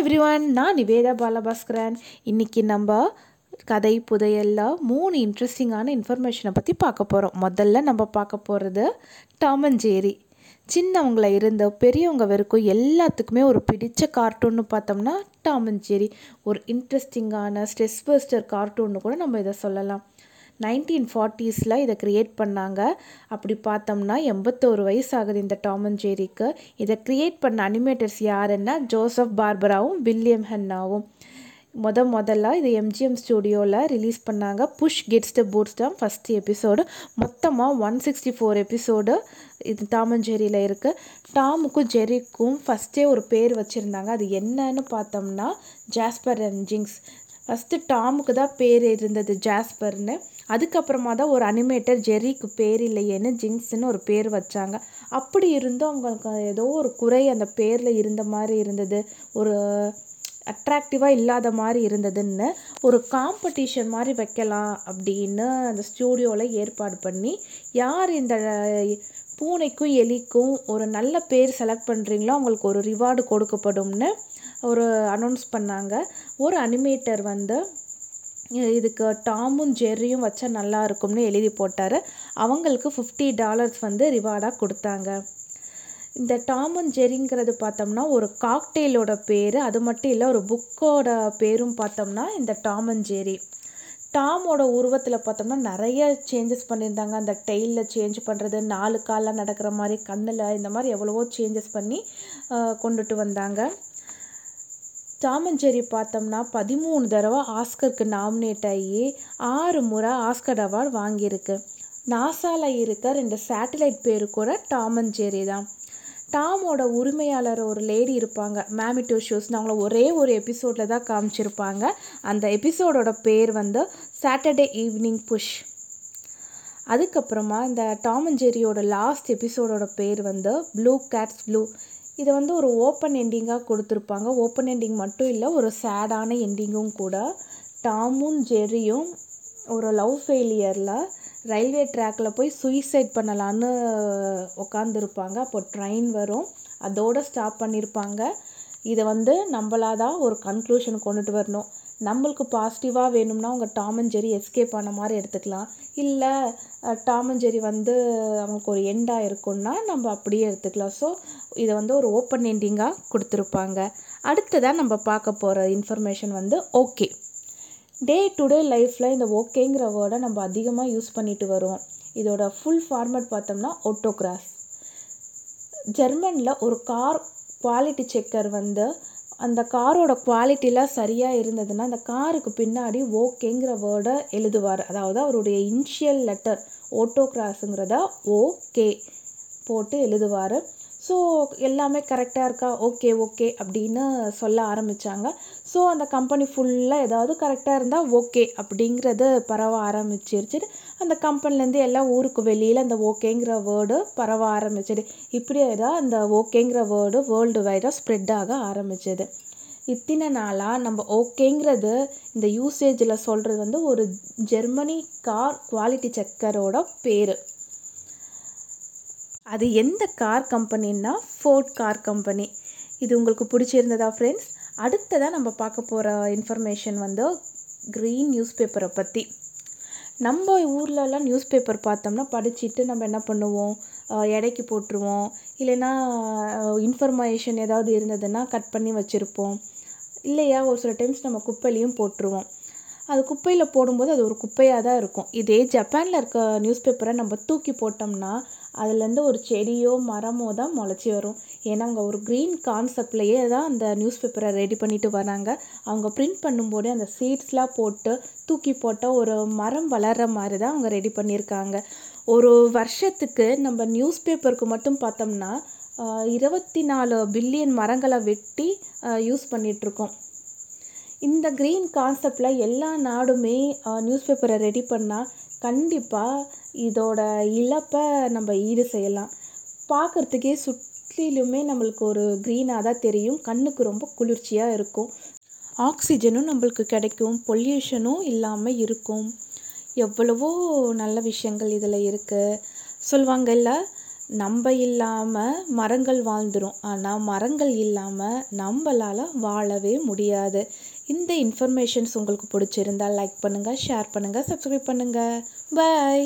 Everyone நான் நிவேதா பாலபாஸ்கரன். இன்றைக்கி நம்ம கதை புதையல்ல மூணு இன்ட்ரெஸ்டிங்கான இன்ஃபர்மேஷனை பற்றி பார்க்க போகிறோம் முதல்ல நம்ம பார்க்க போகிறது டாம் அண்ட் ஜேரி சின்னவங்கள இருந்த பெரியவங்க வரைக்கும் எல்லாத்துக்குமே ஒரு பிடித்த கார்ட்டூன்னு பார்த்தோம்னா டாம் அண்ட் ஜெரி ஒரு இன்ட்ரெஸ்டிங்கான ஸ்ட்ரெஸ் பஸ்டர் கார்ட்டூன்னு கூட நம்ம இதை சொல்லலாம். நைன்டீன் ஃபார்ட்டிஸில் இதை க்ரியேட் பண்ணாங்க. அப்படி பார்த்தோம்னா எண்பத்தோரு வயசு ஆகுது இந்த டாம் அண்ட் ஜெரிக்கு இதை க்ரியேட் பண்ண அனிமேட்டர்ஸ் யாருன்னா ஜோசப் பார்பராவும் வில்லியம் ஹன்னாவும். முத முதல்ல இது எம்ஜிஎம் ஸ்டூடியோவில் ரிலீஸ் பண்ணாங்க. புஷ் கெட்ஸ் த பூட்ஸ் தான் ஃபஸ்ட் எபிசோடு மொத்தமாக ஒன் சிக்ஸ்டி ஃபோர் எபிசோடு இது டாம் அண்ட் ஜெரியில் இருக்குது டாமுக்கும் ஜெரிக்கும் ஃபஸ்ட்டே ஒரு பேர் வச்சுருந்தாங்க. அது என்னன்னு பார்த்தோம்னா ஜாஸ்பர் அண்ட் ஜிங்ஸ் ஃபஸ்ட்டு டாமுக்கு தான் பேர் இருந்தது ஜாஸ்பர்னு அதுக்கப்புறமா தான் ஒரு அனிமேட்டர் ஜெரிக்கு பேர் இல்லையேன்னு ஜிங்ஸ்னு ஒரு பேர் வச்சாங்க. அப்படி இருந்தும் அவங்களுக்கு ஏதோ ஒரு குறை அந்த பேரில் இருந்த மாதிரி இருந்தது. ஒரு அட்ராக்டிவாக இல்லாத மாதிரி இருந்ததுன்னு ஒரு காம்படிஷன் மாதிரி வைக்கலாம் அப்படின்னு அந்த ஸ்டூடியோவில் ஏற்பாடு பண்ணி யார் இந்த பூனைக்கும் எலிக்கும் ஒரு நல்ல பேர் செலக்ட் பண்ணுறீங்களோ அவங்களுக்கு ஒரு ரிவார்டு கொடுக்கப்படும்னு ஒரு அனௌன்ஸ் பண்ணாங்க. ஒரு அனிமேட்டர் வந்து இதுக்கு டாமும் ஜெர்ரியும் வச்சா நல்லா இருக்கும்னு எழுதி போட்டார். அவங்களுக்கு ஃபிஃப்டி டாலர்ஸ் வந்து ரிவார்டாக கொடுத்தாங்க. இந்த டாம் அண்ட் ஜெரிங்கிறது பார்த்தோம்னா ஒரு காக்டெயிலோட பேர் அது மட்டும் இல்லை ஒரு புக்கோட பேரும் பார்த்தோம்னா இந்த டாம் அண்ட் ஜெரி டாமோட உருவத்தில் பார்த்தோம்னா நிறைய சேஞ்சஸ் பண்ணியிருந்தாங்க. அந்த டெயிலில் சேஞ்ச் பண்ணுறது நாலு காலில் நடக்கிற மாதிரி கண்ணில் இந்த மாதிரி எவ்வளவோ சேஞ்சஸ் பண்ணி கொண்டுட்டு வந்தாங்க. டாம் அண்ட் ஜெரி பார்த்தோம்னா பதிமூணு தடவை ஆஸ்கருக்கு நாமினேட் ஆகி ஆறு முறை ஆஸ்கர் அவார்டு வாங்கியிருக்கு. நாசாவில் இருக்க ரெண்டு சேட்டலைட் பேர் கூட டாம் அண்ட் ஜெரி தான். டாமோட உரிமையாளர் ஒரு லேடி இருப்பாங்க. மேமிட்டோ ஷோஸ்னு அவங்கள ஒரே ஒரு எபிசோடில் தான் காமிச்சிருப்பாங்க. அந்த எபிசோடோட பேர் வந்து சாட்டர்டே ஈவினிங் புஷ் அதுக்கப்புறமா இந்த டாம் அண்ட் ஜெரியோட லாஸ்ட் எபிசோடோட பேர் வந்து ப்ளூ கேட்ஸ் ப்ளூ இதை வந்து ஒரு ஓப்பன் எண்டிங்காக கொடுத்துருப்பாங்க. ஓப்பன் எண்டிங் மட்டும் இல்லை ஒரு சேடான எண்டிங்கும் கூட. டாமும் ஜெரியும் ஒரு லவ் ஃபெயிலியரில் ரயில்வே ட்ராக்கில் போய் சூசைட் பண்ணலான்னு உக்காந்துருப்பாங்க. அப்போ ட்ரெயின் வரும். அதோடு ஸ்டாப் பண்ணியிருப்பாங்க இதை வந்து நம்மளாதான் ஒரு கன்க்ளூஷன் கொண்டுட்டு வரணும். நம்மளுக்கு பாசிட்டிவாக வேணும்னா அவங்க டாம் அண்ட் ஜெரி எஸ்கேப் ஆன மாதிரி எடுத்துக்கலாம். இல்லை டாம் அண்ட் ஜெரி வந்து அவங்களுக்கு ஒரு எண்டாக இருக்கும்னா நம்ம அப்படியே எடுத்துக்கலாம். ஸோ இதை வந்து ஒரு ஓப்பன் எண்டிங்காக கொடுத்துருப்பாங்க. அடுத்ததாக நம்ம பார்க்க போகிற இன்ஃபர்மேஷன் வந்து ஓகே டே டு டே லைஃப்பில் இந்த ஓகேங்கிற வேர்டை நம்ம அதிகமாக யூஸ் பண்ணிட்டு வரோம். இதோட ஃபுல் ஃபார்மேட் பார்த்தோம்னா ஓட்டோகிராஃப் ஜெர்மனில் ஒரு கார் குவாலிட்டி செக்கர் வந்து அந்த காரோட குவாலிட்டிலாம் சரியாக இருந்ததுன்னா அந்த காருக்கு பின்னாடி ஓகேங்கிற வேர்டை எழுதுவார். அதாவது அவருடைய இனிஷியல் லெட்டர் ஓட்டோகிராஸுங்கிறத ஓகே போட்டு எழுதுவார். ஸோ எல்லாமே கரெக்டாக இருக்கா? ஓகே ஓகே அப்படின்னு சொல்ல ஆரம்பித்தாங்க ஸோ அந்த கம்பெனி ஃபுல்லாக ஏதாவது கரெக்டாக இருந்தால் ஓகே அப்படிங்கிறது பரவ ஆரம்பிச்சிருச்சு அந்த கம்பெனிலேருந்து எல்லாம் ஊருக்கு வெளியில் அந்த ஓகேங்கிற வேர்டு பரவ ஆரம்பிச்சிடு இப்படியே தான் அந்த ஓகேங்கிற வேர்டு வேர்ல்டு வைடாக ஸ்ப்ரெட் ஆக ஆரம்பிச்சது. இத்தனை நாளாக நம்ம ஓகேங்கிறது இந்த யூசேஜில் சொல்கிறது வந்து ஒரு ஜெர்மனி கார் குவாலிட்டி செக்கரோட பேர். அது எந்த கார் கம்பெனின்னா ஃபோர்ட் கார் கம்பெனி. இது உங்களுக்கு பிடிச்சிருந்ததா ஃப்ரெண்ட்ஸ் அடுத்ததாக நம்ம பார்க்க போகிற இன்ஃபர்மேஷன் வந்து க்ரீன் நியூஸ் பேப்பரை பற்றி நம்ம ஊர்லலாம் நியூஸ் பேப்பர் பார்த்தோம்னா படிச்சுட்டு நம்ம என்ன பண்ணுவோம்? எடைக்கு போட்டுருவோம். இல்லைன்னா இன்ஃபர்மேஷன் ஏதாவது இருந்ததுன்னா கட் பண்ணி வச்சுருப்போம். இல்லையா ஒரு சில டைம்ஸ் நம்ம குப்பையிலையும் போட்டுருவோம். அது குப்பையில் போடும்போது அது ஒரு குப்பையாக தான் இருக்கும். இதே ஜப்பானில் இருக்க நியூஸ் பேப்பரை நம்ம தூக்கி போட்டோம்னா அதுலேருந்து ஒரு செடியோ மரமோ தான் முளைச்சி வரும். ஏன்னா அவங்க ஒரு க்ரீன் கான்செப்ட்லேயே தான் அந்த நியூஸ் பேப்பரை ரெடி பண்ணிட்டு வராங்க. அவங்க பிரிண்ட் பண்ணும்போதே அந்த சீட்ஸ்லாம் போட்டு தூக்கி போட்டால் ஒரு மரம் வளர்கிற மாதிரி தான் அவங்க ரெடி பண்ணியிருக்காங்க. ஒரு வருஷத்துக்கு நம்ம நியூஸ் பேப்பருக்கு மட்டும் பார்த்தோம்னா இருபத்தி நாலு பில்லியன் மரங்களை வெட்டி யூஸ் பண்ணிகிட்ருக்கோம் இந்த க்ரீன் கான்செப்டில் எல்லா நாடுமே நியூஸ் பேப்பரை ரெடி பண்ணால் கண்டிப்பாக இதோட இழப்பை நம்ம ஈடு செய்யலாம். பார்க்குறதுக்கே சுற்றிலுமே நம்மளுக்கு ஒரு க்ரீனாக தான் தெரியும். கண்ணுக்கு ரொம்ப குளிர்ச்சியாக இருக்கும். ஆக்சிஜனும் நம்மளுக்கு கிடைக்கும். பொல்யூஷனும் இல்லாமல் இருக்கும். எவ்வளவோ நல்ல விஷயங்கள் இதில் இருக்குது சொல்லுவாங்கல்ல நம்ம இல்லாமல் மரங்கள் வாழ்ந்துடும் ஆனால் மரங்கள் இல்லாமல் நம்மளால் வாழவே முடியாது. இந்த இன்ஃபர்மேஷன்ஸ் உங்களுக்கு பிடிச்சிருந்தா லைக் பண்ணுங்கள் ஷேர் பண்ணுங்கள் சப்ஸ்கிரைப் பண்ணுங்கள் பாய்